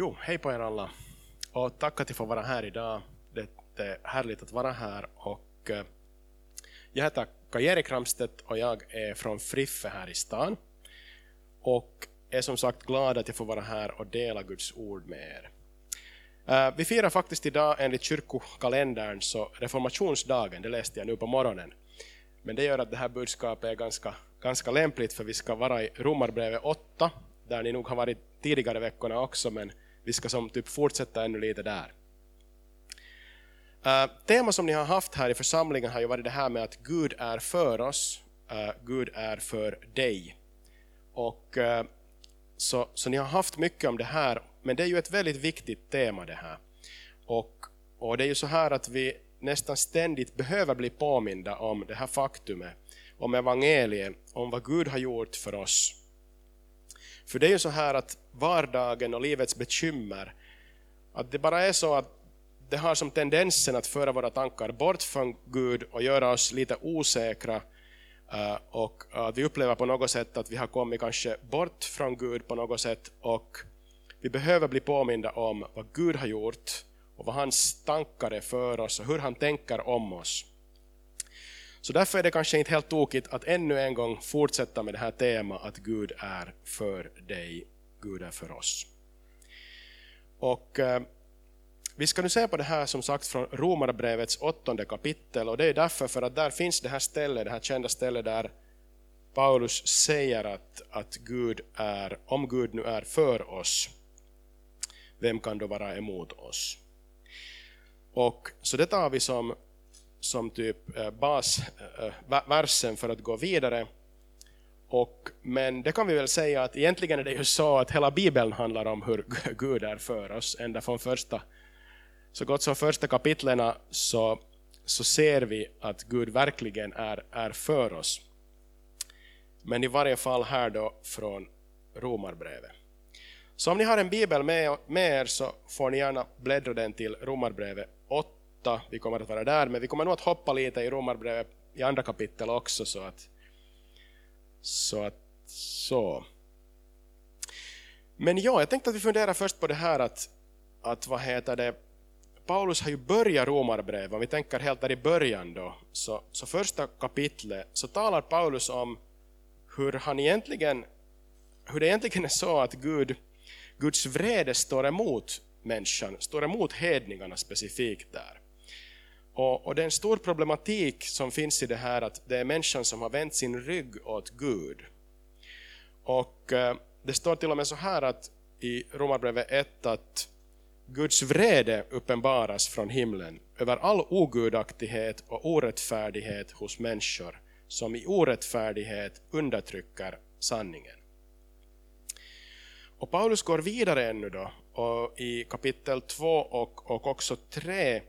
Jo, hej på er alla. Och tack att jag får vara här idag. Det är härligt att vara här. Och eh, jag heter Kaj-Erik Ramstedt och jag är från Friffe här i stan. Och är som sagt glad att jag får vara här och dela Guds ord med er. Eh, vi firar faktiskt idag enligt kyrkokalendern så reformationsdagen, det läste jag nu på morgonen. Men det gör att det här budskapet är ganska, ganska lämpligt för vi ska vara i Romarbrevet 8, där ni nog har varit tidigare veckorna också, men vi ska som typ fortsätta ännu lite där. Uh, tema som ni har haft här i församlingen har ju varit det här med att Gud är för oss, uh, Gud är för dig. Och, uh, så, så ni har haft mycket om det här, men det är ju ett väldigt viktigt tema det här. Och, och det är ju så här att vi nästan ständigt behöver bli påminda om det här faktumet, om evangeliet, om vad Gud har gjort för oss. För det är ju så här att vardagen och livets bekymmer, att det bara är så att det har som tendensen att föra våra tankar bort från Gud och göra oss lite osäkra eh, och eh, att vi upplever på något sätt att vi har kommit kanske bort från Gud på något sätt och vi behöver bli påminda om vad Gud har gjort och vad hans tankar är för oss och hur han tänker om oss. Så därför är det kanske inte helt tokigt att ännu en gång fortsätta med det här temat att Gud är för dig, Gud är för oss. Och eh, vi ska nu se på det här som sagt från Romarbrevets åttonde kapitel och det är därför för att där finns det här stället, det här kända stället där Paulus säger att, att Gud är, om Gud nu är för oss, vem kan då vara emot oss? Och Så det tar vi som, som typ eh, basversen eh, eh för att gå vidare. Och, men det kan vi väl säga att egentligen är det ju så att hela Bibeln handlar om hur Gud är för oss, ända från första så gott som första kapitlen så, så ser vi att Gud verkligen är, är för oss. Men i varje fall här då från Romarbrevet. Så om ni har en bibel med, med er så får ni gärna bläddra den till Romarbrevet 8. Vi kommer att vara där, men vi kommer nog att hoppa lite i Romarbrevet i andra kapitel också. Så att, så att, så. Men ja, jag tänkte att vi funderar först på det här att, att vad heter det, Paulus har ju börjat romarbrevet, om vi tänker helt där i början då, så, så första kapitlet så talar Paulus om hur han egentligen, hur det egentligen är så att Gud, Guds vrede står emot människan, står emot hedningarna specifikt där. Och, och det är en stor problematik som finns i det här att det är människan som har vänt sin rygg åt Gud. Och eh, det står till och med så här att i Romarbrevet 1 att Guds vrede uppenbaras från himlen över all ogudaktighet och orättfärdighet hos människor som i orättfärdighet undertrycker sanningen. Och Paulus går vidare ännu då och i kapitel 2 och, och också 3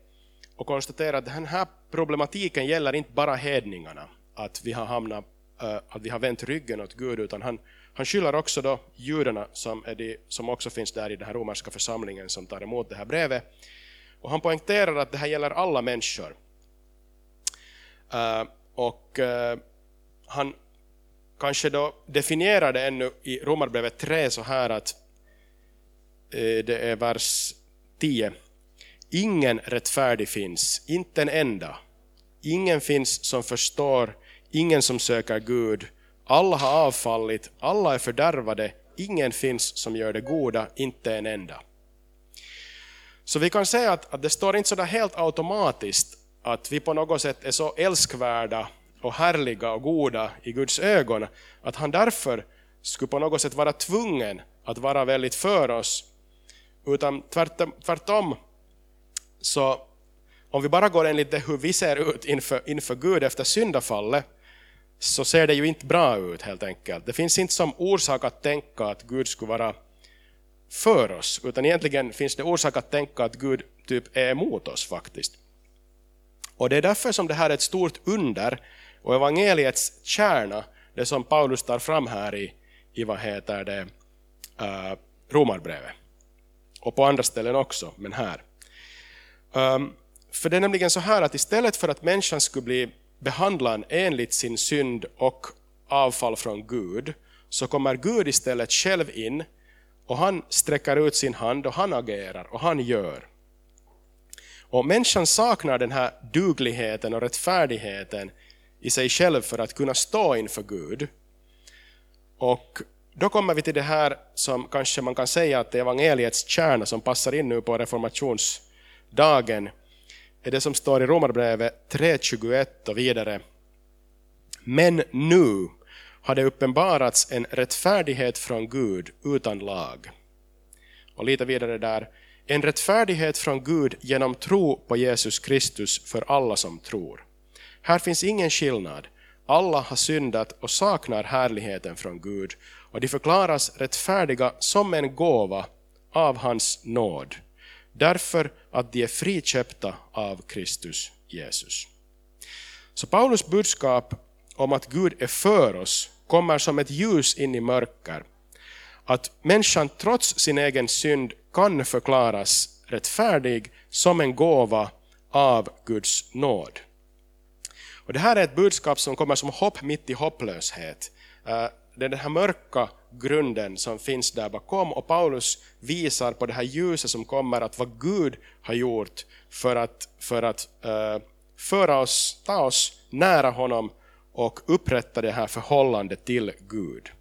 och konstaterar att den här problematiken gäller inte bara hedningarna, att vi har, hamnat, eh, att vi har vänt ryggen åt Gud, utan han han skyller också då judarna som, är de, som också finns där i den här romerska församlingen som tar emot det här brevet. Och han poängterar att det här gäller alla människor. Eh, och eh, han kanske då definierar det ännu i Romarbrevet 3 så här att det är vers 10. Ingen rättfärdig finns, inte en enda. Ingen finns som förstår, ingen som söker Gud alla har avfallit, alla är fördärvade, ingen finns som gör det goda, inte en enda. Så vi kan säga att, att det står inte så där helt automatiskt att vi på något sätt är så älskvärda och härliga och goda i Guds ögon, att han därför skulle på något sätt vara tvungen att vara väldigt för oss. Utan tvärtom, tvärtom så om vi bara går enligt det hur vi ser ut inför, inför Gud efter syndafallet, så ser det ju inte bra ut helt enkelt. Det finns inte som orsak att tänka att Gud skulle vara för oss, utan egentligen finns det orsak att tänka att Gud typ är emot oss faktiskt. Och det är därför som det här är ett stort under och evangeliets kärna, det som Paulus tar fram här i, i vad heter det, uh, Romarbrevet. Och på andra ställen också, men här. Ehm, för det är nämligen så här att istället för att människan skulle bli behandlad enligt sin synd och avfall från Gud, så kommer Gud istället själv in och han sträcker ut sin hand och han agerar och han gör. Och människan saknar den här dugligheten och rättfärdigheten i sig själv för att kunna stå inför Gud. Och då kommer vi till det här som kanske man kan säga att det är evangeliets kärna som passar in nu på reformations Dagen är det som står i Romarbrevet 3.21 och vidare. Men nu har det uppenbarats en rättfärdighet från Gud utan lag. Och lite vidare där. En rättfärdighet från Gud genom tro på Jesus Kristus för alla som tror. Här finns ingen skillnad. Alla har syndat och saknar härligheten från Gud och de förklaras rättfärdiga som en gåva av hans nåd, därför att de är friköpta av Kristus Jesus. Så Paulus budskap om att Gud är för oss kommer som ett ljus in i mörker. Att människan trots sin egen synd kan förklaras rättfärdig som en gåva av Guds nåd. Och det här är ett budskap som kommer som hopp mitt i hopplöshet. Det är den här mörka grunden som finns där bakom och Paulus visar på det här ljuset som kommer att vad Gud har gjort för att, för att uh, föra oss, ta oss nära honom och upprätta det här förhållandet till Gud.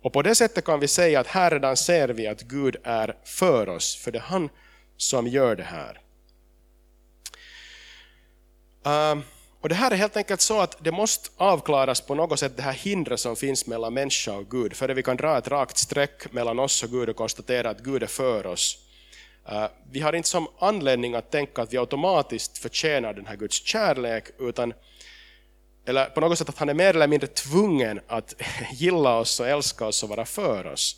Och på det sättet kan vi säga att här redan ser vi att Gud är för oss, för det är han som gör det här. Uh, och Det här är helt enkelt så att det måste avklaras på något sätt, det här hindret som finns mellan människa och Gud, för att vi kan dra ett rakt streck mellan oss och Gud och konstatera att Gud är för oss. Eh, vi har inte som anledning att tänka att vi automatiskt förtjänar den här Guds kärlek, utan eller på något sätt att han är mer eller mindre tvungen att gilla oss och älska oss och vara för oss.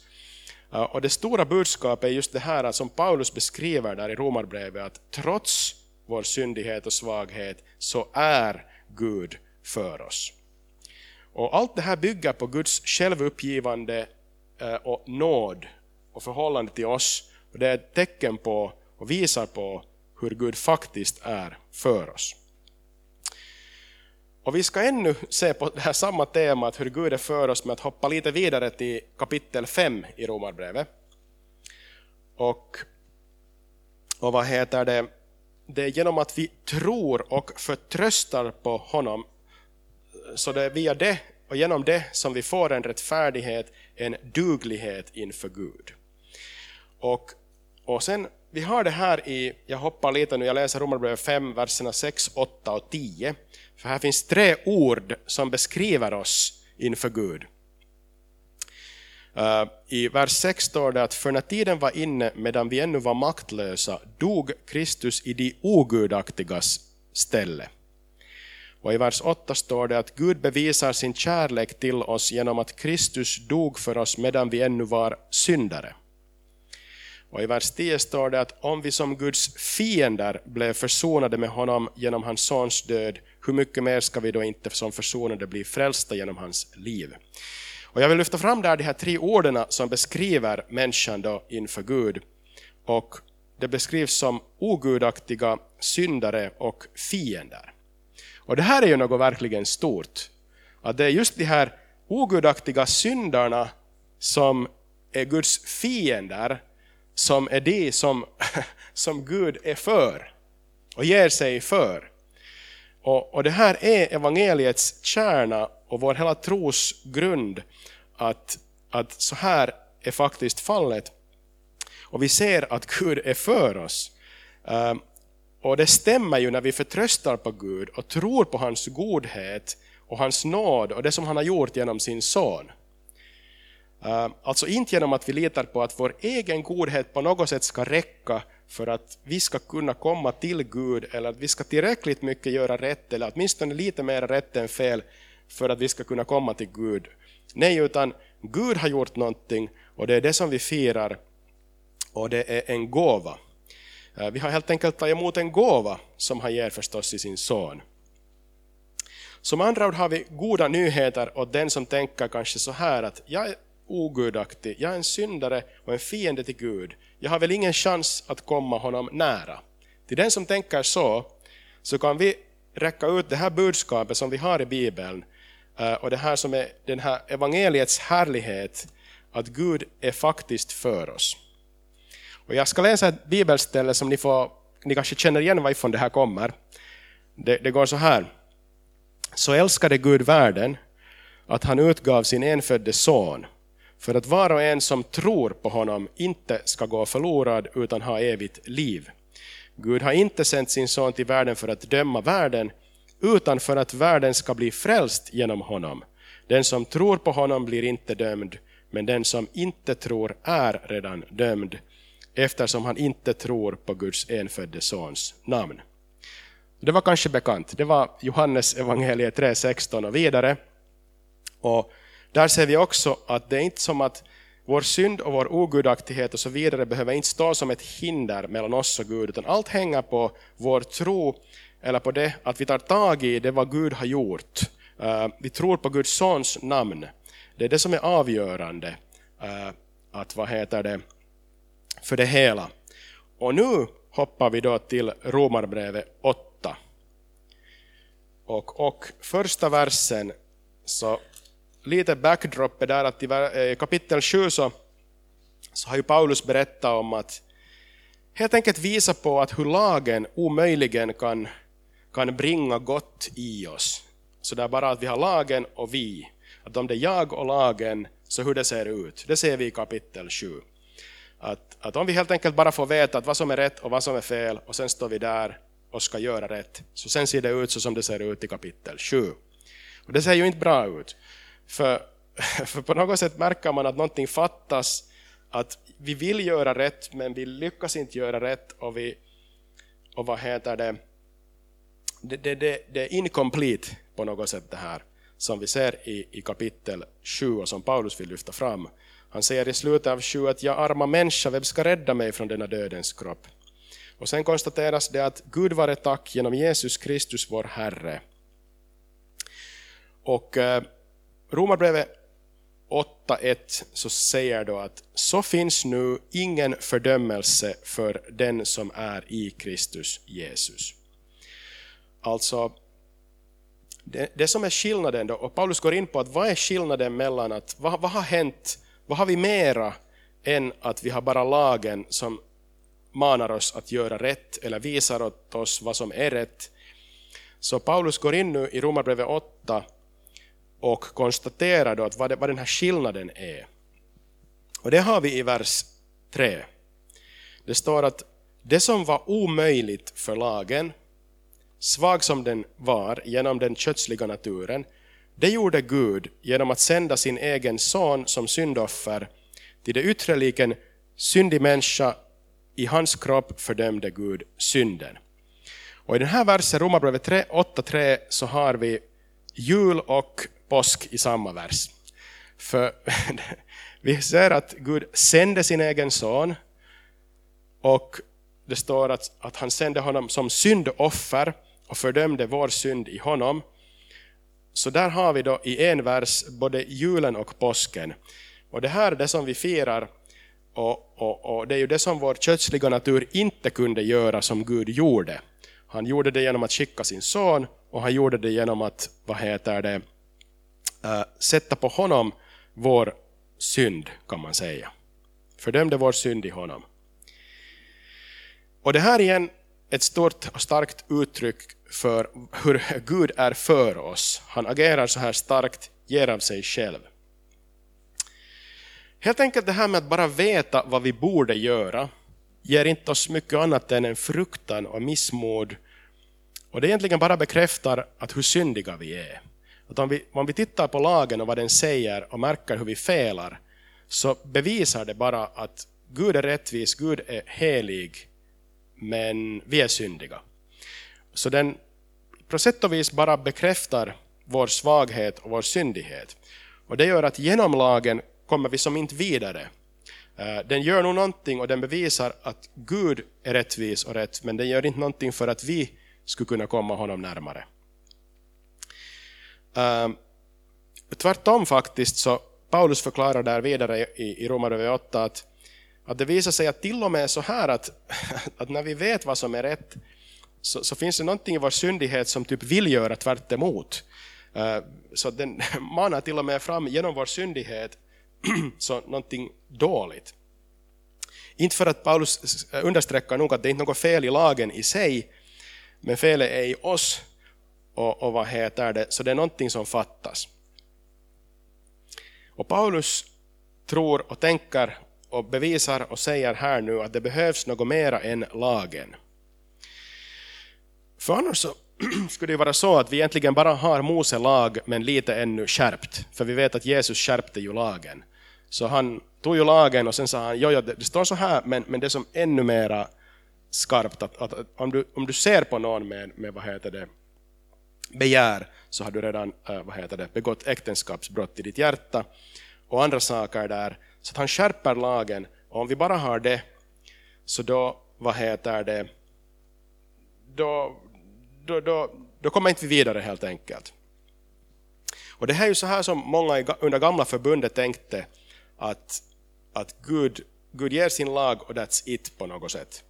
Eh, och det stora budskapet är just det här som Paulus beskriver där i Romarbrevet, att trots vår syndighet och svaghet, så är Gud för oss. Och Allt det här bygger på Guds självuppgivande eh, och nåd och förhållande till oss. Och Det är ett tecken på och visar på hur Gud faktiskt är för oss. Och Vi ska ännu se på det här samma temat, hur Gud är för oss, med att hoppa lite vidare till kapitel 5 i Romarbrevet. Och, och vad heter det? Det är genom att vi tror och förtröstar på honom, så det är via det och genom det som vi får en rättfärdighet, en duglighet inför Gud. Och, och sen, vi har det här i, jag hoppar lite nu, jag läser Romarbrevet 5, verserna 6, 8 och 10. För här finns tre ord som beskriver oss inför Gud. Eh, I vers 6 står det att för när tiden var inne medan vi ännu var maktlösa dog Kristus i de ogudaktigas ställe. Och i vers 8 står det att Gud bevisar sin kärlek till oss genom att Kristus dog för oss medan vi ännu var syndare. Och i vers 10 står det att om vi som Guds fiender blev försonade med honom genom hans sons död, hur mycket mer ska vi då inte som försonade bli frälsta genom hans liv? Och jag vill lyfta fram där de här tre orden som beskriver människan då inför Gud. Och det beskrivs som ogudaktiga, syndare och fiender. Och det här är ju något verkligen stort. Att det är just de här ogudaktiga syndarna som är Guds fiender, som är de som, som Gud är för och ger sig för. Och, och det här är evangeliets kärna och vår hela tros grund att, att så här är faktiskt fallet. Och vi ser att Gud är för oss. Ehm, och det stämmer ju när vi förtröstar på Gud och tror på hans godhet och hans nåd och det som han har gjort genom sin son. Ehm, alltså inte genom att vi litar på att vår egen godhet på något sätt ska räcka för att vi ska kunna komma till Gud eller att vi ska tillräckligt mycket göra rätt eller åtminstone lite mer rätt än fel för att vi ska kunna komma till Gud. Nej, utan Gud har gjort någonting och det är det som vi firar och det är en gåva. Eh, vi har helt enkelt tagit emot en gåva som han ger förstås i sin son. Som andra ord har vi goda nyheter åt den som tänker kanske så här att jag är ogudaktig, jag är en syndare och en fiende till Gud. Jag har väl ingen chans att komma honom nära. Till den som tänker så, så kan vi räcka ut det här budskapet som vi har i Bibeln Eh, och det här som är den här evangeliets härlighet, att Gud är faktiskt för oss. Och jag ska läsa ett bibelställe som ni, får, ni kanske känner igen varifrån det här kommer. Det, det går så här. Så älskade Gud världen att han utgav sin enfödde son för att var och en som tror på honom inte ska gå förlorad utan ha evigt liv. Gud har inte sänt sin son till världen för att döma världen utan för att världen ska bli frälst genom honom. Den som tror på honom blir inte dömd, men den som inte tror är redan dömd, eftersom han inte tror på Guds enfödde sons namn. Det var kanske bekant, det var Johannes evangeliet 3.16 och vidare. Och där ser vi också att det är inte som att vår synd och vår ogudaktighet och så vidare behöver inte stå som ett hinder mellan oss och Gud, utan allt hänger på vår tro eller på det att vi tar tag i det vad Gud har gjort. Eh, vi tror på Guds sons namn. Det är det som är avgörande eh, att vad heter det, för det hela. Och nu hoppar vi då till Romarbrevet 8. Och, och första versen, så lite backdrop är där att i eh, kapitel 7 så, så har ju Paulus berättat om att helt enkelt visa på att hur lagen omöjligen kan kan bringa gott i oss. Så det är bara att vi har lagen och vi. Att om det är jag och lagen, så hur det ser ut. Det ser vi i kapitel 7. Att, att om vi helt enkelt bara får veta att vad som är rätt och vad som är fel och sen står vi där och ska göra rätt. Så sen ser det ut så som det ser ut i kapitel 7. Och det ser ju inte bra ut. För, för på något sätt märker man att någonting fattas. Att vi vill göra rätt men vi lyckas inte göra rätt och vi och vad heter det det, det, det, det är incomplete på något sätt det här som vi ser i, i kapitel 7 och som Paulus vill lyfta fram. Han säger i slutet av 7 att jag arma människa, vem ska rädda mig från denna dödens kropp? Och sen konstateras det att Gud vare tack genom Jesus Kristus vår Herre. Och eh, Romarbrevet 8.1 så säger då att så finns nu ingen fördömelse för den som är i Kristus Jesus. Alltså, det, det, som är skillnaden då, och Paulus går in på att vad är skillnaden mellan att, vad, vad har hänt, vad har vi mera än att vi har bara lagen som manar oss att göra rätt eller visar åt oss vad som är rätt. Så Paulus går in nu i Romarbrevet 8 och konstaterar då att vad, det, vad den här skillnaden är. Och det har vi i vers 3. Det står att det som var omöjligt för lagen svag som den var genom den kötsliga naturen, det gjorde Gud genom att sända sin egen son som syndoffer till det yttre liken syndig människa, i hans kropp fördömde Gud synden. Och I den här versen, Romarbrevet 8.3, så har vi jul och påsk i samma vers. För vi ser att Gud sände sin egen son och det står att, att han sände honom som syndoffer och fördömde vår synd i honom. Så där har vi då i en vers både julen och påsken. Och det här är det som vi firar och, och, och, det är ju det som vår kötsliga natur inte kunde göra som Gud gjorde. Han gjorde det genom att skicka sin son och han gjorde det genom att, vad heter det, äh, sätta på honom vår synd kan man säga. Fördömde vår synd i honom. Och det här igen ett stort och starkt uttryck för hur Gud är för oss. Han agerar så här starkt, ger av sig själv. Helt enkelt det här med att bara veta vad vi borde göra ger inte oss mycket annat än en fruktan och missmod. Och det egentligen bara bekräftar att hur syndiga vi är. Att om, vi, om vi tittar på lagen och vad den säger och märker hur vi felar, så bevisar det bara att Gud är rättvis, Gud är helig, men vi är syndiga. Så den på sätt och vis bara bekräftar vår svaghet och vår syndighet. Och det gör att genom lagen kommer vi som inte vidare. Eh, den gör nog någonting och den bevisar att Gud är rättvis och rätt, men den gör inte någonting för att vi skulle kunna komma honom närmare. Eh, tvärtom faktiskt, så Paulus förklarar där vidare i, i Romarbrevet 8 att, att det visar sig att till och med så här att, att när vi vet vad som är rätt så, så, finns det någonting i vår syndighet som typ vill göra tvärt emot. Eh, så den manar till och med fram genom vår syndighet så någonting dåligt. Inte för att Paulus understräcker nog att det är inte något fel i lagen i sig, men felet är i oss och, och vad heter det, så det är någonting som fattas. Och Paulus tror och tänker och bevisar och säger här nu att det behövs något mera än lagen. För annars så skulle det vara så att vi egentligen bara har Mose lag men lite ännu skärpt. För vi vet att Jesus skärpte ju lagen. Så han tog ju lagen och sen sa han, jo, jo det, står så här men, men det är som ännu mera skarpt. Att, att, att, om, du, om du ser på någon med, med vad heter det, begär så har du redan eh, vad heter det, begått äktenskapsbrott i ditt hjärta och andra saker där. Så att han skärper lagen och om vi bara har det så då, vad heter det, då, då, då, då kommer inte vi vidare helt enkelt. Och det här är ju så här som många under gamla förbundet tänkte att, att Gud, Gud ger sin lag och that's it på något sätt.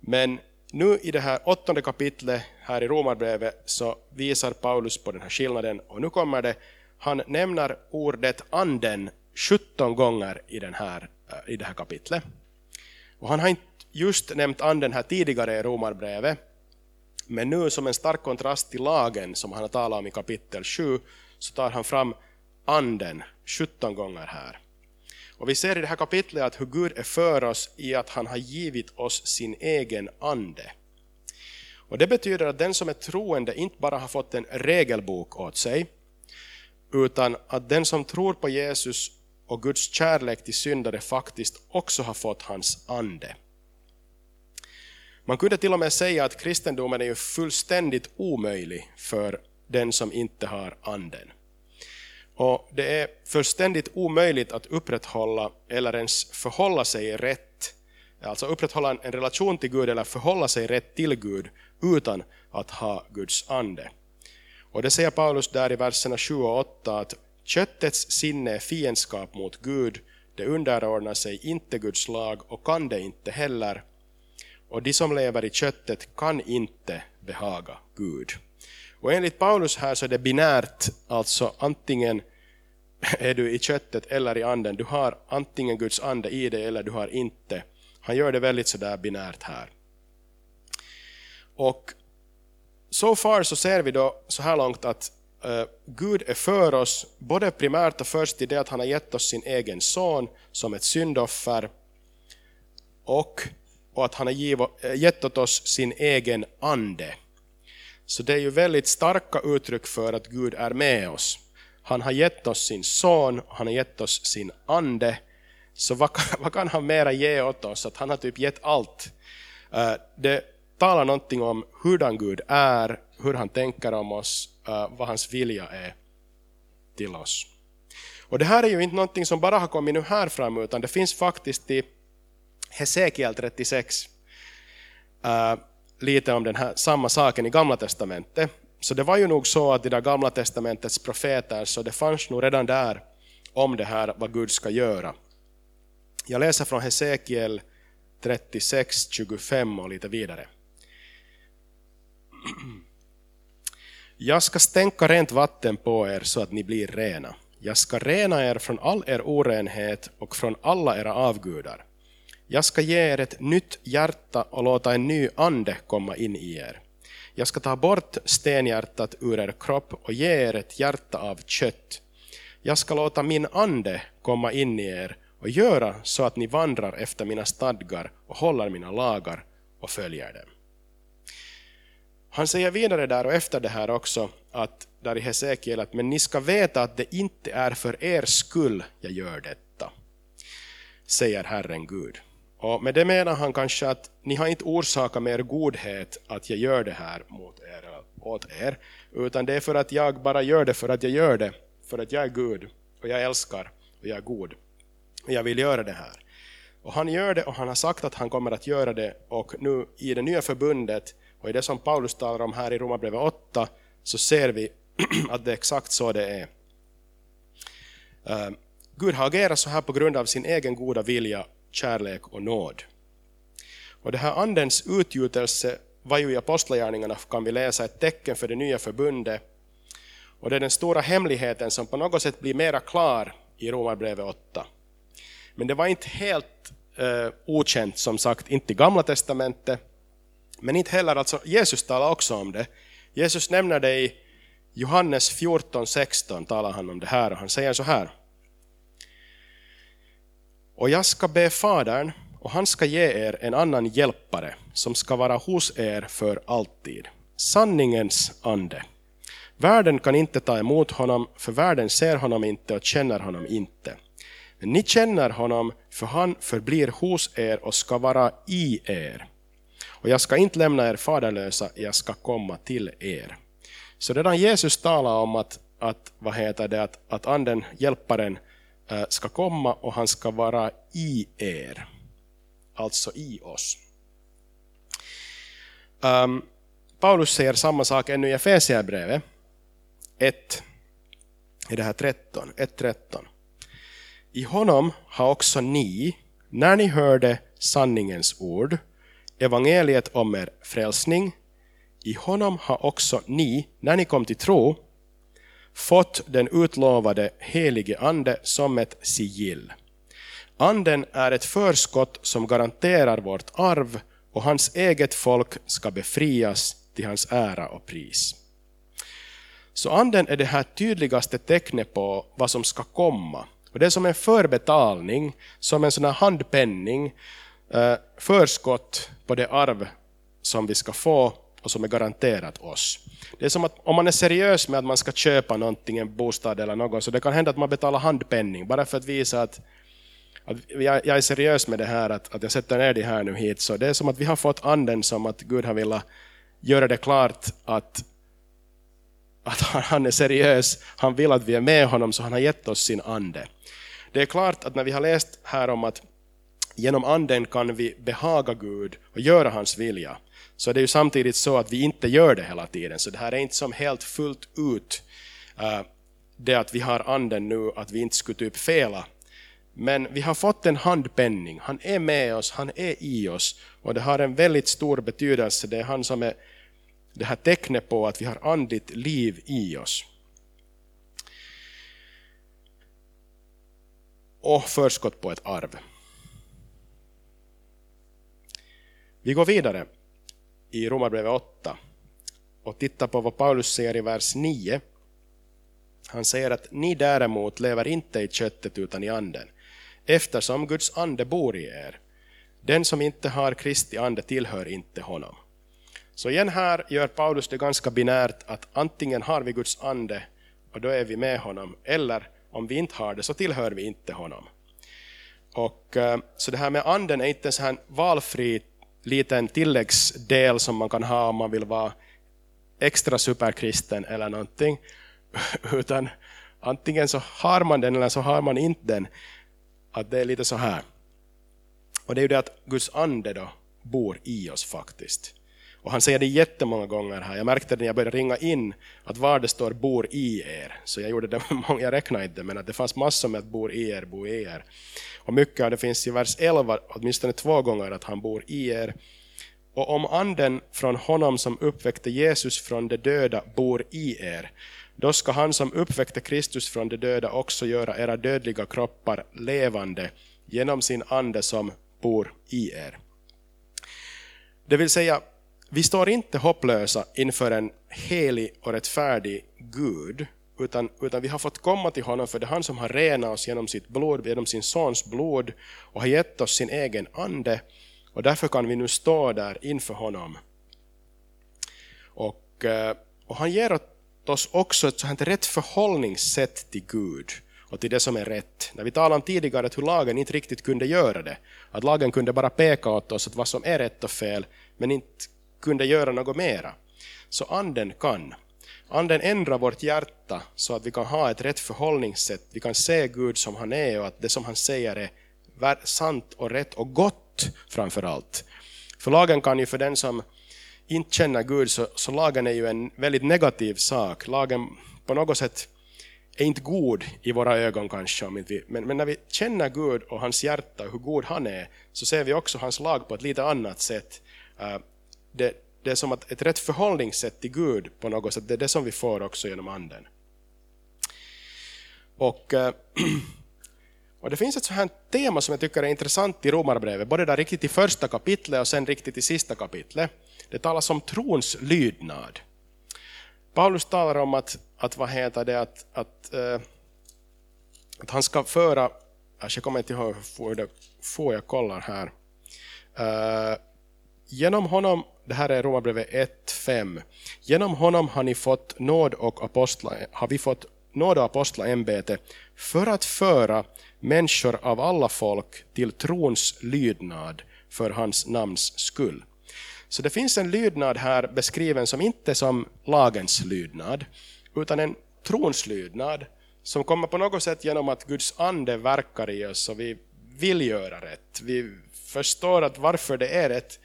Men nu i det här åttonde kapitlet här i Romarbrevet så visar Paulus på den här skillnaden och nu kommer det, han nämner ordet anden 17 gånger i, den här, eh, i det här kapitlet. Och han har inte just nämnt anden här tidigare i Romarbrevet, men nu som en stark kontrast till lagen som han har talat om i kapitel 7 så tar han fram anden 17 gånger här. Och vi ser i det här kapitlet att hur Gud är för oss i att han har givit oss sin egen ande. Och Det betyder att den som är troende inte bara har fått en regelbok åt sig, utan att den som tror på Jesus och Guds kärlek till syndare faktiskt också har fått hans ande. Man kunde till och med säga att kristendomen är fullständigt omöjlig för den som inte har anden. Och Det är fullständigt omöjligt att upprätthålla eller ens förhålla sig rätt, alltså upprätthålla en relation till Gud eller förhålla sig rätt till Gud utan att ha Guds ande. Och Det säger Paulus där i verserna 7 och 8 att köttets sinne är fiendskap mot Gud, det underordnar sig inte Guds lag och kan det inte heller. Och de som lever i köttet kan inte behaga Gud. Och enligt Paulus här så är det binärt, alltså antingen är du i köttet eller i anden. Du har antingen Guds ande i dig eller du har inte. Han gör det väldigt sådär binärt här. Och so far så ser vi då så här långt att Eh, Gud är för oss, både primärt och först i det att han har gett oss sin egen son som ett syndoffer och, och att han har eh, gett åt oss sin egen ande. Så det är ju väldigt starka uttryck för att Gud är med oss. Han har gett oss sin son, han har gett oss sin ande. Så vad kan, vad kan han mera ge åt oss? Att han har typ gett allt. Eh, det talar någonting om hurdan Gud är, hur han tänker om oss, eh, vad hans vilja är till oss. Och Det här är ju inte någonting som bara har kommit nu här fram, utan det finns faktiskt i Hesekiel 36 eh, lite om den här samma saken i Gamla Testamentet. Så det var ju nog så att i det gamla testamentets profeter, så det fanns nog redan där om det här vad Gud ska göra. Jag läser från Hesekiel 36, 25 och lite vidare. Jag ska stänka rent vatten på er så att ni blir rena. Jag ska rena er från all er orenhet och från alla era avgudar. Jag ska ge er ett nytt hjärta och låta en ny ande komma in i er. Jag ska ta bort stenhjärtat ur er kropp och ge er ett hjärta av kött. Jag ska låta min ande komma in i er och göra så att ni vandrar efter mina stadgar och håller mina lagar och följer dem. Han säger vidare där och efter det här också, att där i Hesekiel, att men ni ska veta att det inte är för er skull jag gör detta, säger Herren Gud. Och med det menar han kanske att ni har inte orsakat med er godhet att jag gör det här mot er, åt er, utan det är för att jag bara gör det för att jag gör det, för att jag är Gud och jag älskar och jag är god. Och jag vill göra det här. Och han gör det och han har sagt att han kommer att göra det och nu i det nya förbundet och i det som Paulus talar om här i Romarbrevet 8 så ser vi att det är exakt så det är. Uh, Gud har agerat så här på grund av sin egen goda vilja kärlek och nåd. Och det här andens utgjutelse var ju i Apostlagärningarna kan vi läsa ett tecken för det nya förbundet. Och det är den stora hemligheten som på något sätt blir mera klar i Romarbrevet 8. Men det var inte helt eh, okänt som sagt, inte i Gamla Testamentet, men inte heller, alltså Jesus talar också om det. Jesus nämner det i Johannes 14.16 talar han om det här och han säger så här. Och jag ska be Fadern och han ska ge er en annan hjälpare som ska vara hos er för alltid. Sanningens ande. Världen kan inte ta emot honom, för världen ser honom inte och känner honom inte. Men ni känner honom, för han förblir hos er och ska vara i er. Och jag ska inte lämna er faderlösa, jag ska komma till er. Så redan Jesus talar om att, att, vad heter det, att, att anden, hjälparen, eh, ska komma och han ska vara i er. Alltså i oss. Um, Paulus säger samma sak ännu i Efesierbrevet 1, i det här 13, 1.13. I honom har också ni, när ni hörde sanningens ord, evangeliet om er frälsning, i honom har också ni, när ni kom till tro, fått den utlovade helige Ande som ett sigill. Anden är ett förskott som garanterar vårt arv och hans eget folk ska befrias till hans ära och pris. Så anden är det här tydligaste tecknet på vad som ska komma. Och det är som en förbetalning, som en sån här handpenning, eh, förskott på det arv som vi ska få och som är garanterat oss. Det är som att om man är seriös med att man ska köpa någonting, en bostad eller något, så det kan hända att man betalar handpenning bara för att visa att, att jag, jag är seriös med det här, att, att jag sätter ner det här nu hit. Så det är som att vi har fått anden som att Gud har velat göra det klart att, att han är seriös, han vill att vi är med honom, så han har gett oss sin ande. Det är klart att när vi har läst här om att genom anden kan vi behaga Gud och göra hans vilja, så det är ju samtidigt så att vi inte gör det hela tiden. Så det här är inte som helt fullt ut eh, det att vi har anden nu, att vi inte skulle typ fela. Men vi har fått en handpenning, han är med oss, han är i oss och det har en väldigt stor betydelse. Det är han som är det här tecknet på att vi har andligt liv i oss. Och förskott på ett arv. Vi går vidare i Romarbrevet 8 och tittar på vad Paulus säger i vers 9. Han säger att ni däremot lever inte i köttet utan i anden, eftersom Guds ande bor i er. Den som inte har Kristi ande tillhör inte honom. Så igen här gör Paulus det ganska binärt att antingen har vi Guds ande och då är vi med honom, eller om vi inte har det så tillhör vi inte honom. Och, eh, så det här med anden är inte en så här valfri liten tilläggsdel som man kan ha om man vill vara extra superkristen eller någonting. Utan antingen så har man den eller så har man inte den. Att det är lite så här. Och det är ju det att Guds ande då bor i oss faktiskt. Och han säger det jättemånga gånger här. Jag märkte det när jag började ringa in att var det står bor i er. Så jag gjorde det, jag räknade inte men att det fanns massor med att bor i er, bo i er. Och mycket av det finns i vers 11, åtminstone två gånger att han bor i er. Och om anden från honom som uppväckte Jesus från de döda bor i er, då ska han som uppväckte Kristus från de döda också göra era dödliga kroppar levande genom sin ande som bor i er. Det vill säga, vi står inte hopplösa inför en helig och rättfärdig Gud, utan, utan vi har fått komma till honom för det är han som har renat oss genom sitt blod, genom sin sons blod och har gett oss sin egen ande och därför kan vi nu stå där inför honom. Och, eh, och han ger oss också ett sånt rätt förhållningssätt till Gud och till det som är rätt. När vi talade om tidigare att hur lagen inte riktigt kunde göra det, att lagen kunde bara peka åt oss att vad som är rätt och fel, men inte kunde göra något mera. Så anden kan. Anden ändrar vårt hjärta så att vi kan ha ett rätt förhållningssätt. Vi kan se Gud som han är och att det som han säger är sant och rätt och gott framför allt. För lagen kan ju för den som inte känner Gud så, så lagen är ju en väldigt negativ sak. Lagen på något sätt är inte god i våra ögon kanske. Om inte vi, men, men när vi känner Gud och hans hjärta hur god han är så ser vi också hans lag på ett lite annat sätt. Eh, det, det är som att ett rätt förhållningssätt till Gud på något sätt, det är det som vi får också genom anden. Och eh, Och det finns ett sånt här tema som jag tycker är intressant i Romarbrevet, både där riktigt i första kapitlet och sen riktigt i sista kapitlet. Det talas om trons lydnad. Paulus talar om att, att vad heter det, att, att, eh, att han ska föra, jag kommer inte ihåg hur det får jag kollar här. Eh, genom honom, det här är Romarbrevet 1.5, genom honom har ni fått nåd och apostla, har vi fått nåd och apostlaämbete för att föra människor av alla folk till trons lydnad för hans namns skull. Så det finns en lydnad här beskriven som inte som lagens lydnad, utan en trons lydnad som kommer på något sätt genom att Guds ande verkar i oss och vi vill göra rätt. Vi förstår att varför det är rätt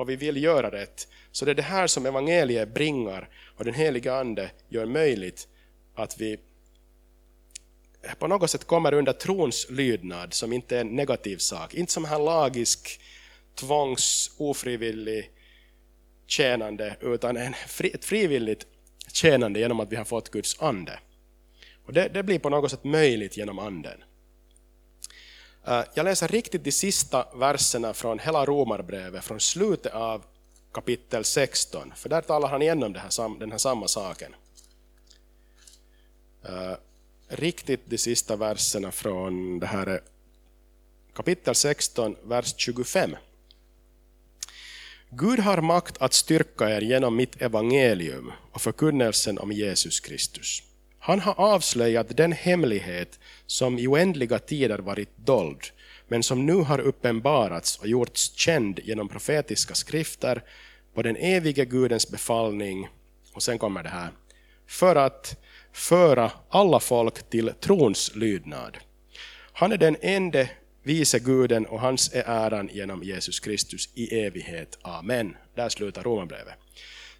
och vi vill göra rätt. Så det är det här som evangeliet bringar och den heliga ande gör möjligt att vi på något sätt kommer under trons lydnad som inte är en negativ sak. Inte som en lagisk, tvångs, ofrivillig tjänande utan en fri, ett frivilligt tjänande genom att vi har fått Guds ande. Och det, det blir på något sätt möjligt genom anden. Eh, jag läser riktigt de sista verserna från hela Romarbrevet, från slutet av kapitel 16, för där talar han igen om här, den här samma saken. Eh, riktigt de sista verserna från det här eh, kapitel 16, vers 25. Gud har makt att styrka er genom mitt evangelium och förkunnelsen om Jesus Kristus. Han har avslöjat den hemlighet som i oändliga tider varit dold, men som nu har uppenbarats och gjorts känd genom profetiska skrifter på den evige Gudens befallning, och sen kommer det här, för att föra alla folk till trons lydnad. Han är den ende vise guden och hans är äran genom Jesus Kristus i evighet. Amen. Där slutar Romarbrevet.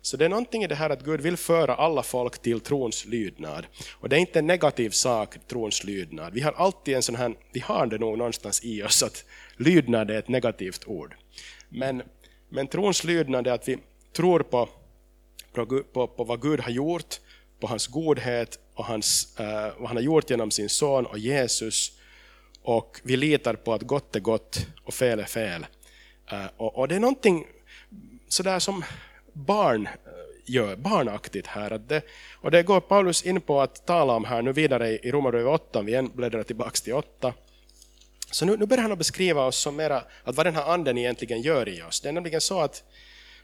Så det är någonting i det här att Gud vill föra alla folk till trons lydnad. Och det är inte en negativ sak, trons lydnad. Vi har alltid en sån här, vi har det nog någonstans i oss att lydnad är ett negativt ord. Men, men trons lydnad är att vi tror på, på, på, på vad Gud har gjort, på hans godhet och hans, uh, vad han har gjort genom sin son och Jesus. Och vi litar på att gott är gott och fel är fel. Uh, och, och, det är någonting sådär som barn eh, gör, barnaktigt här. Att det, och det går Paulus in på att tala om här nu vidare i Romarbrevet 8, om vi bläddrar tillbaka till 8. Så nu, nu börjar han att beskriva oss som mera, att vad den här anden egentligen gör i oss. Det är nämligen så att,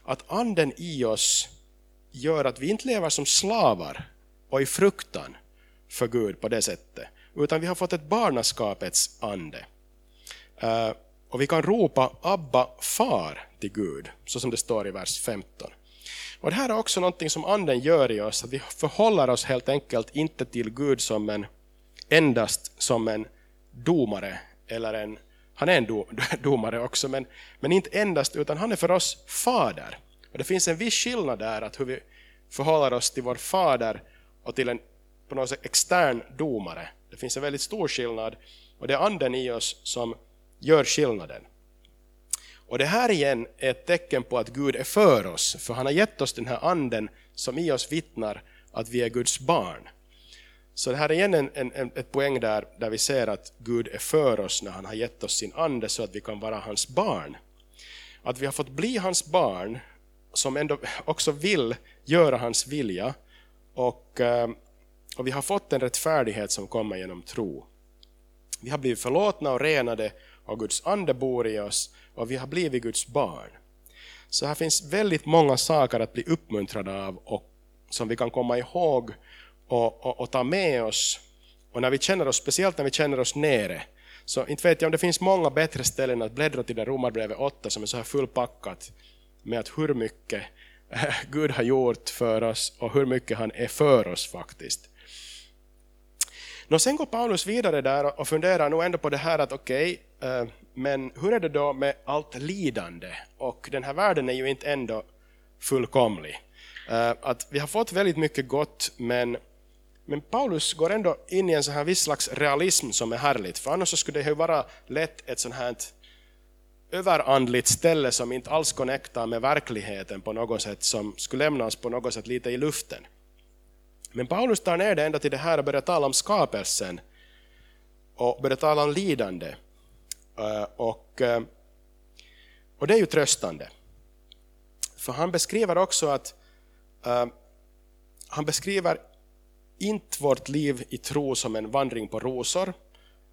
att anden i oss gör att vi inte lever som slavar och i fruktan för Gud på det sättet, utan vi har fått ett barnaskapets ande. Uh, och vi kan ropa Abba, far till Gud, så som det står i vers 15. Och Det här är också något som anden gör i oss, att vi förhåller oss helt enkelt inte till Gud som en, endast som en domare, eller en, han är en do, domare också, men, men inte endast, utan han är för oss fader. Och Det finns en viss skillnad där, att hur vi förhåller oss till vår fader och till en på något sätt extern domare. Det finns en väldigt stor skillnad, och det är anden i oss som gör skillnaden. Och det här igen är ett tecken på att Gud är för oss, för han har gett oss den här anden som i oss vittnar att vi är Guds barn. Så det här är igen en, en, ett poäng där, där vi ser att Gud är för oss när han har gett oss sin ande så att vi kan vara hans barn. Att vi har fått bli hans barn som ändå också vill göra hans vilja och, ehm, och vi har fått en rättfärdighet som kommer genom tro. Vi har blivit förlåtna och renade och Guds ande bor i oss och vi har blivit Guds barn. Så här finns väldigt många saker att bli uppmuntrade av och som vi kan komma ihåg och, och, och ta med oss. Och när vi känner oss, speciellt när vi känner oss nere, så inte vet jag om det finns många bättre ställen att bläddra till det Romarbrevet 8 som är så här fullpackat med att hur mycket Gud har gjort för oss och hur mycket han är för oss faktiskt. Nå, sen går Paulus vidare där och funderar nog ändå på det här att okej, okay, Eh, men hur är det då med allt lidande? Och den här världen är ju inte ändå fullkomlig. Eh, att vi har fått väldigt mycket gott, men, men Paulus går ändå in i en sån här viss slags realism som är härligt, för annars skulle det ju vara lätt ett sånt här överandligt ställe som inte alls connectar med verkligheten på något sätt, som skulle lämnas på något sätt lite i luften. Men Paulus tar ner det ända till det här och börjar tala om skapelsen och börjar tala om lidande. Eh, och, eh, och det är ju tröstande. För han beskriver också att eh, han beskriver inte vårt liv i tro som en vandring på rosor,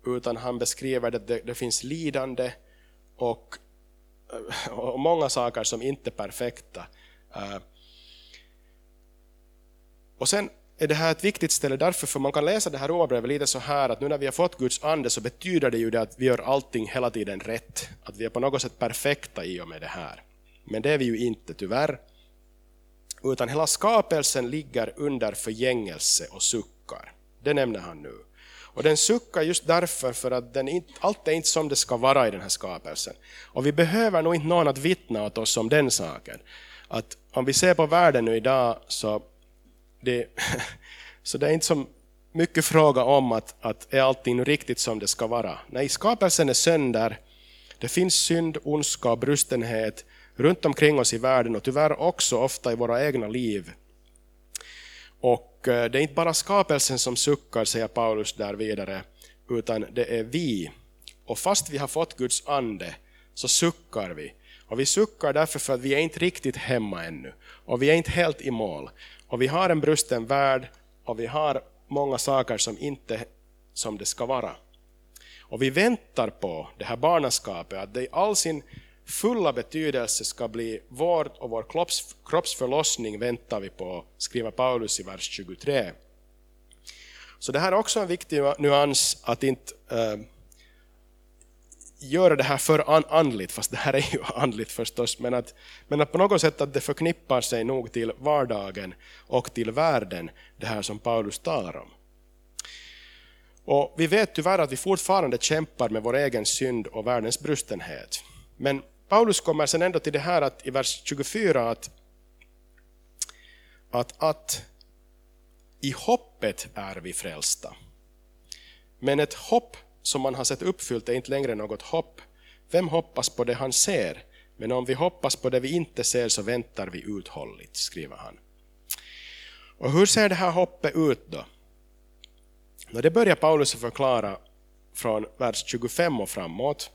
utan han beskriver att det, det finns lidande och, och, många saker som inte är perfekta. Och sen är det här ett viktigt ställe därför, för man kan läsa det här romarbrevet lite så här att nu när vi har fått Guds ande så betyder det ju det att vi gör allting hela tiden rätt. Att vi är på något sätt perfekta i och med det här. Men det är vi ju inte tyvärr. Utan hela skapelsen ligger under förgängelse och suckar. Det nämner han nu. Och den suckar just därför för att den inte, allt är inte som det ska vara i den här skapelsen. Och vi behöver nog inte någon att vittna åt oss om den saken. Att om vi ser på världen nu idag så det, så det är inte så mycket fråga om att, att är allting riktigt som det ska vara. Nej, skapelsen är sönder. Det finns synd, ondska och brustenhet runt omkring oss i världen och tyvärr också ofta i våra egna liv. Och eh, det är inte bara skapelsen som suckar, säger Paulus där vidare, utan det är vi. Och fast vi har fått Guds ande så suckar vi. Och vi suckar därför för att vi är inte riktigt hemma ännu. Och vi är inte helt i mål. Och vi har en brusten värld och vi har många saker som inte är som det ska vara. Och vi väntar på det här barnaskapet, att det i all sin fulla betydelse ska bli vårt och vår kropps, kroppsförlossning väntar vi på, skriver Paulus i vers 23. Så det här är också en viktig nyans att inte äh, göra det här för andligt, fast det här är ju andligt förstås, men att, men att på något sätt att det förknippar sig nog till vardagen och till världen, det här som Paulus talar om. Och Vi vet tyvärr att vi fortfarande kämpar med vår egen synd och världens brustenhet. Men Paulus kommer sen ändå till det här att i vers 24 att, att, att i hoppet är vi frälsta. Men ett hopp som man har sett uppfyllt är inte längre något hopp. Vem hoppas på det han ser? Men om vi hoppas på det vi inte ser så väntar vi uthålligt, skriver han. Och hur ser det här hoppet ut då? Det börjar Paulus förklara från vers 25 och framåt.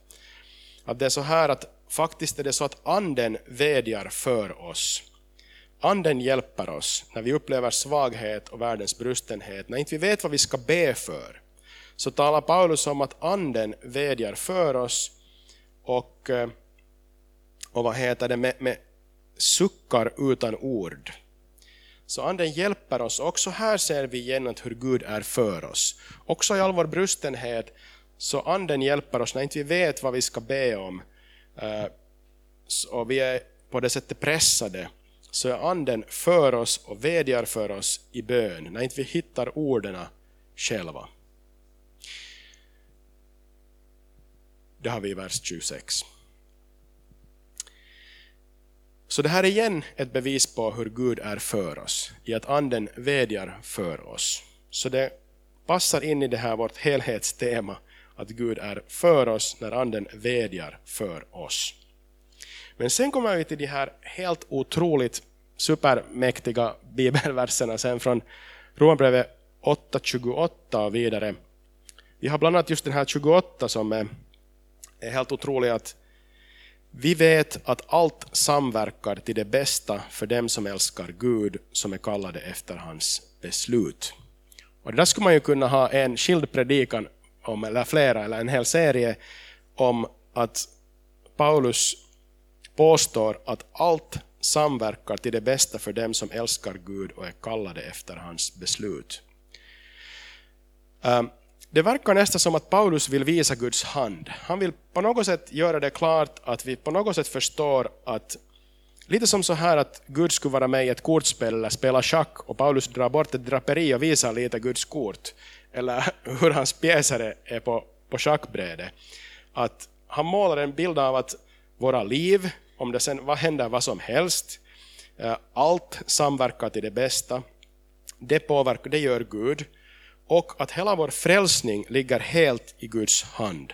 Att det är så här att faktiskt är det så att anden vädjar för oss. Anden hjälper oss när vi upplever svaghet och världens brustenhet, när inte vi vet vad vi ska be för så talar Paulus om att anden vädjar för oss och, eh, och vad heter det, med, med suckar utan ord. Så anden hjälper oss. Också här ser vi igen att hur Gud är för oss. Också i all vår brustenhet, så anden hjälper oss när inte vi vet vad vi ska be om. Eh, och vi är på det sättet pressade, så är anden för oss och vädjar för oss i bön, när inte vi hittar orden själva. Det har vi i vers 26. Så det här är igen ett bevis på hur Gud är för oss, i att anden vädjar för oss. Så det passar in i det här vårt helhetstema, att Gud är för oss när anden vädjar för oss. Men sen kommer vi till de här helt otroligt supermäktiga bibelverserna sen från Romarbrevet 8.28 och vidare. Vi har bland annat just den här 28 som är är helt otrolig att vi vet att allt samverkar till det bästa för dem som älskar Gud, som är kallade efter hans beslut. Och det där skulle man ju kunna ha en skild predikan om, eller flera, eller en hel serie om att Paulus påstår att allt samverkar till det bästa för dem som älskar Gud och är kallade efter hans beslut. Ehm, det verkar nästan som att Paulus vill visa Guds hand. Han vill på något sätt göra det klart att vi på något sätt förstår att Lite som så här att Gud skulle vara med i ett kortspel eller spela schack och Paulus drar bort ett draperi och visar lite Guds kort. Eller hur hans pjäser är på, på schackbrädet. Att han målar en bild av att våra liv, om det sen vad händer vad som helst, eh, allt samverkar till det bästa. Det påverkar, det gör Gud och att hela vår frälsning ligger helt i Guds hand.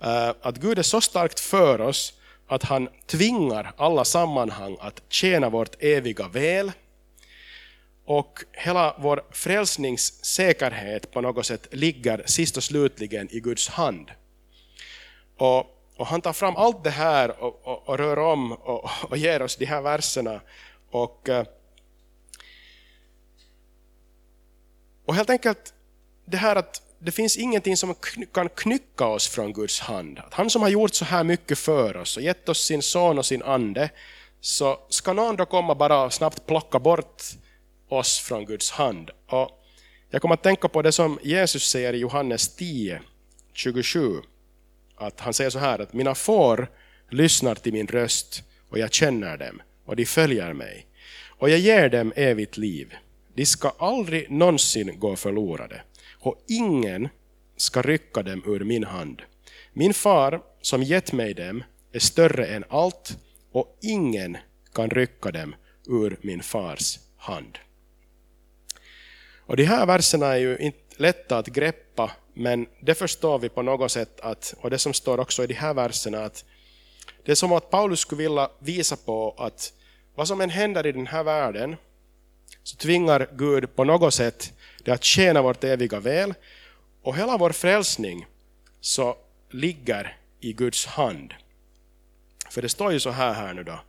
Eh, att Gud är så starkt för oss att han tvingar alla sammanhang att tjäna vårt eviga väl. och hela vår frälsningssäkerhet på något sätt ligger sist och slutligen i Guds hand. Och, och han tar fram allt det här och, och, och rör om och, och, ger oss de här verserna. Och, eh, och helt enkelt det här att det finns ingenting som kan knycka oss från Guds hand. Att han som har gjort så här mycket för oss och gett oss sin son och sin ande, så ska någon då komma bara snabbt plocka bort oss från Guds hand. Och jag kommer att tänka på det som Jesus säger i Johannes 10, 27. Att han säger så här att mina får lyssnar till min röst och jag känner dem och de följer mig. Och jag ger dem evigt liv. De ska aldrig någonsin gå förlorade och ingen ska rycka dem ur min hand. Min far som gett mig dem är större än allt och ingen kan rycka dem ur min fars hand. Och De här verserna är ju inte lätta att greppa, men det förstår vi på något sätt, att, och det som står också i de här verserna, att det är som att Paulus skulle vilja visa på att vad som än händer i den här världen, så tvingar Gud på något sätt det att tjäna vårt eviga väl, och hela vår frälsning så ligger i Guds hand. För det står ju så här, här nu då,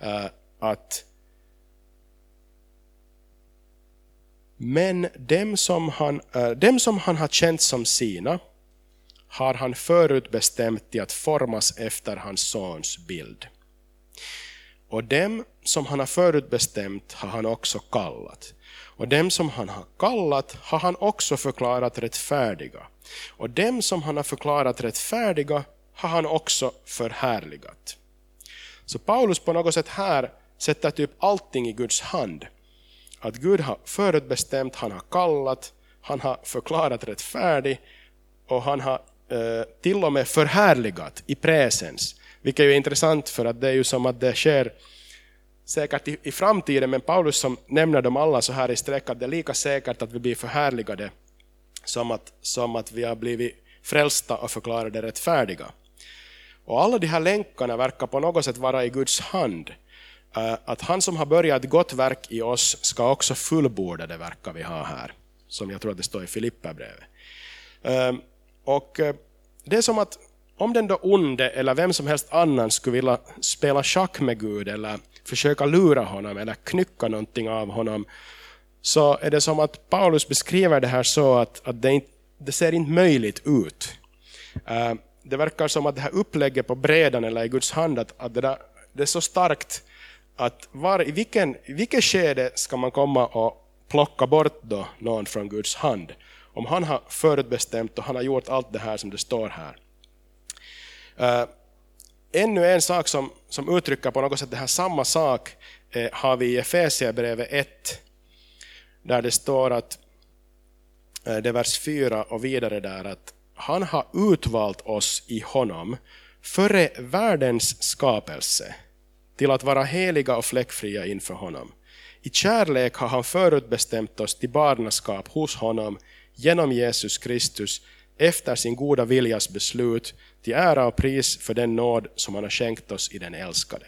eh, att Men dem som, han, eh, dem som han har känt som sina har han förutbestämt till att formas efter hans sons bild. Och dem som han har förutbestämt har han också kallat. Och dem som han har kallat har han också förklarat rättfärdiga. Och dem som han har förklarat rättfärdiga har han också förhärligat. Så Paulus på något sätt här sätter typ allting i Guds hand att Gud har förutbestämt, han har kallat, han har förklarat rättfärdig och han har eh, till och med förhärligat i presens. Vilket är intressant för att det är ju som att det sker säkert i, i framtiden, men Paulus som nämner dem alla så här i sträck att det är lika säkert att vi blir förhärligade som att, som att vi har blivit frälsta och förklarade rättfärdiga. Och alla de här länkarna verkar på något sätt vara i Guds hand. Eh, att han som har börjat ett gott verk i oss ska också fullborda det verkar vi har här. Som jag tror att det står i Filipperbrevet. Eh, och eh, det är som att om den då onde eller vem som helst annan skulle vilja spela schack med Gud eller försöka lura honom eller knycka någonting av honom, så är det som att Paulus beskriver det här så att, att det, inte, det ser inte möjligt ut. Eh, det verkar som att det här upplägget på brädan eller i Guds hand, att, att det, där, det är så starkt att var, i, vilken, i vilket skede ska man komma och plocka bort då någon från Guds hand? Om han har förutbestämt och han har gjort allt det här som det står här. Ännu en sak som, som uttrycker på något sätt det här samma sak eh, har vi i Efesierbrevet 1, där det står att, eh, det är vers 4 och vidare där, att han har utvalt oss i honom före världens skapelse till att vara heliga och fläckfria inför honom. I kärlek har han förutbestämt oss till barnaskap hos honom genom Jesus Kristus efter sin goda viljas beslut till ära och pris för den nåd som han har skänkt oss i den älskade.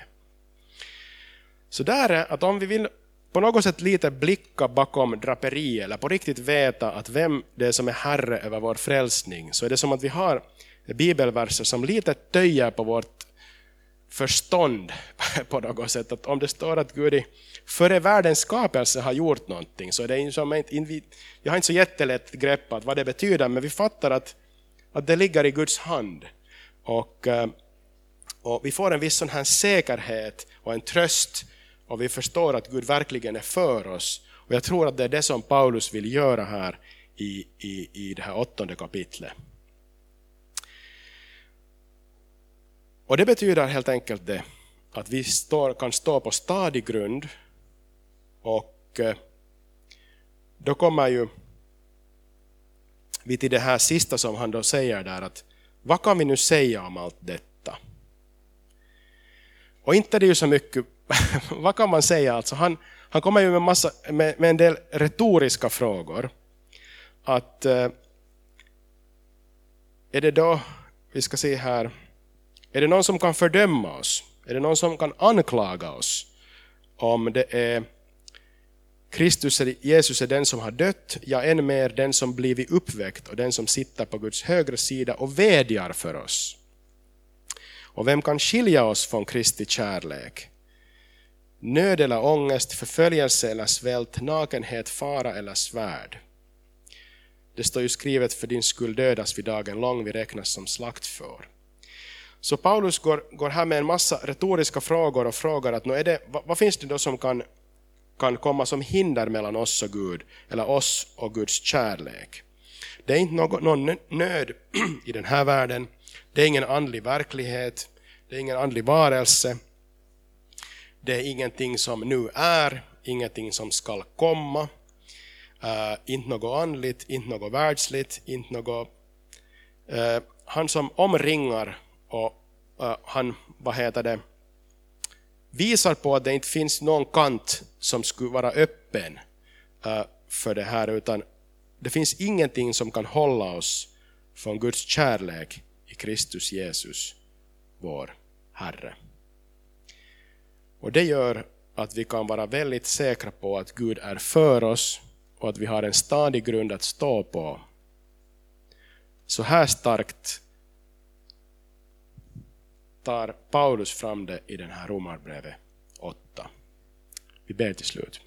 Så där är att om vi vill på något sätt lite blicka bakom draperi eller på riktigt veta att vem det är som är herre över vår frälsning så är det som att vi har bibelverser som lite töjer på vårt förstånd på något sätt. Att om det står att Gud i före världens skapelse har gjort någonting så är det som inte, jag har inte så jättelätt greppat vad det betyder men vi fattar att, att det ligger i Guds hand. Och, eh, och vi får en viss sån här säkerhet och en tröst och vi förstår att Gud verkligen är för oss. Och jag tror att det är det som Paulus vill göra här i, i, i det här åttonde kapitlet. Och det betyder helt enkelt det att vi står, kan stå på stadig grund och eh, då kommer ju vi till det här sista som han då säger där att vad kan vi nu säga om allt detta? Och inte det är ju så mycket, vad kan man säga alltså? Han, han kommer ju med, massa, med, med en del retoriska frågor. Att eh, är det då, vi ska se här, är det någon som kan fördöma oss? Är det någon som kan anklaga oss? Om det är Kristus är, Jesus är den som har dött, ja än mer den som blivit uppväckt och den som sitter på Guds högra sida och vädjar för oss. Och vem kan skilja oss från Kristi kärlek? Nöd eller ångest, förföljelse eller svält, nakenhet, fara eller svärd. Det står ju skrivet, för din skull dödas vi dagen lång, vi räknas som slaktfår. Så Paulus går, går här med en massa retoriska frågor och frågar att är det, vad, vad finns det då som kan, kan komma som hinder mellan oss och Gud, eller oss och Guds kärlek. Det är inte någon, någon nöd i den här världen, det är ingen andlig verklighet, det är ingen andlig varelse, det är ingenting som nu är, ingenting som skall komma, uh, inte något andligt, inte något världsligt, inte något... Uh, han som omringar och uh, han, vad heter det, visar på att det inte finns någon kant som skulle vara öppen eh, för det här, utan det finns ingenting som kan hålla oss från Guds kärlek i Kristus Jesus, vår Herre. Och det gör att vi kan vara väldigt säkra på att Gud är för oss och att vi har en stadig grund att stå på. Så här starkt tar Paulus fram det i den här Romarbrevet 8. Vi ber till slut.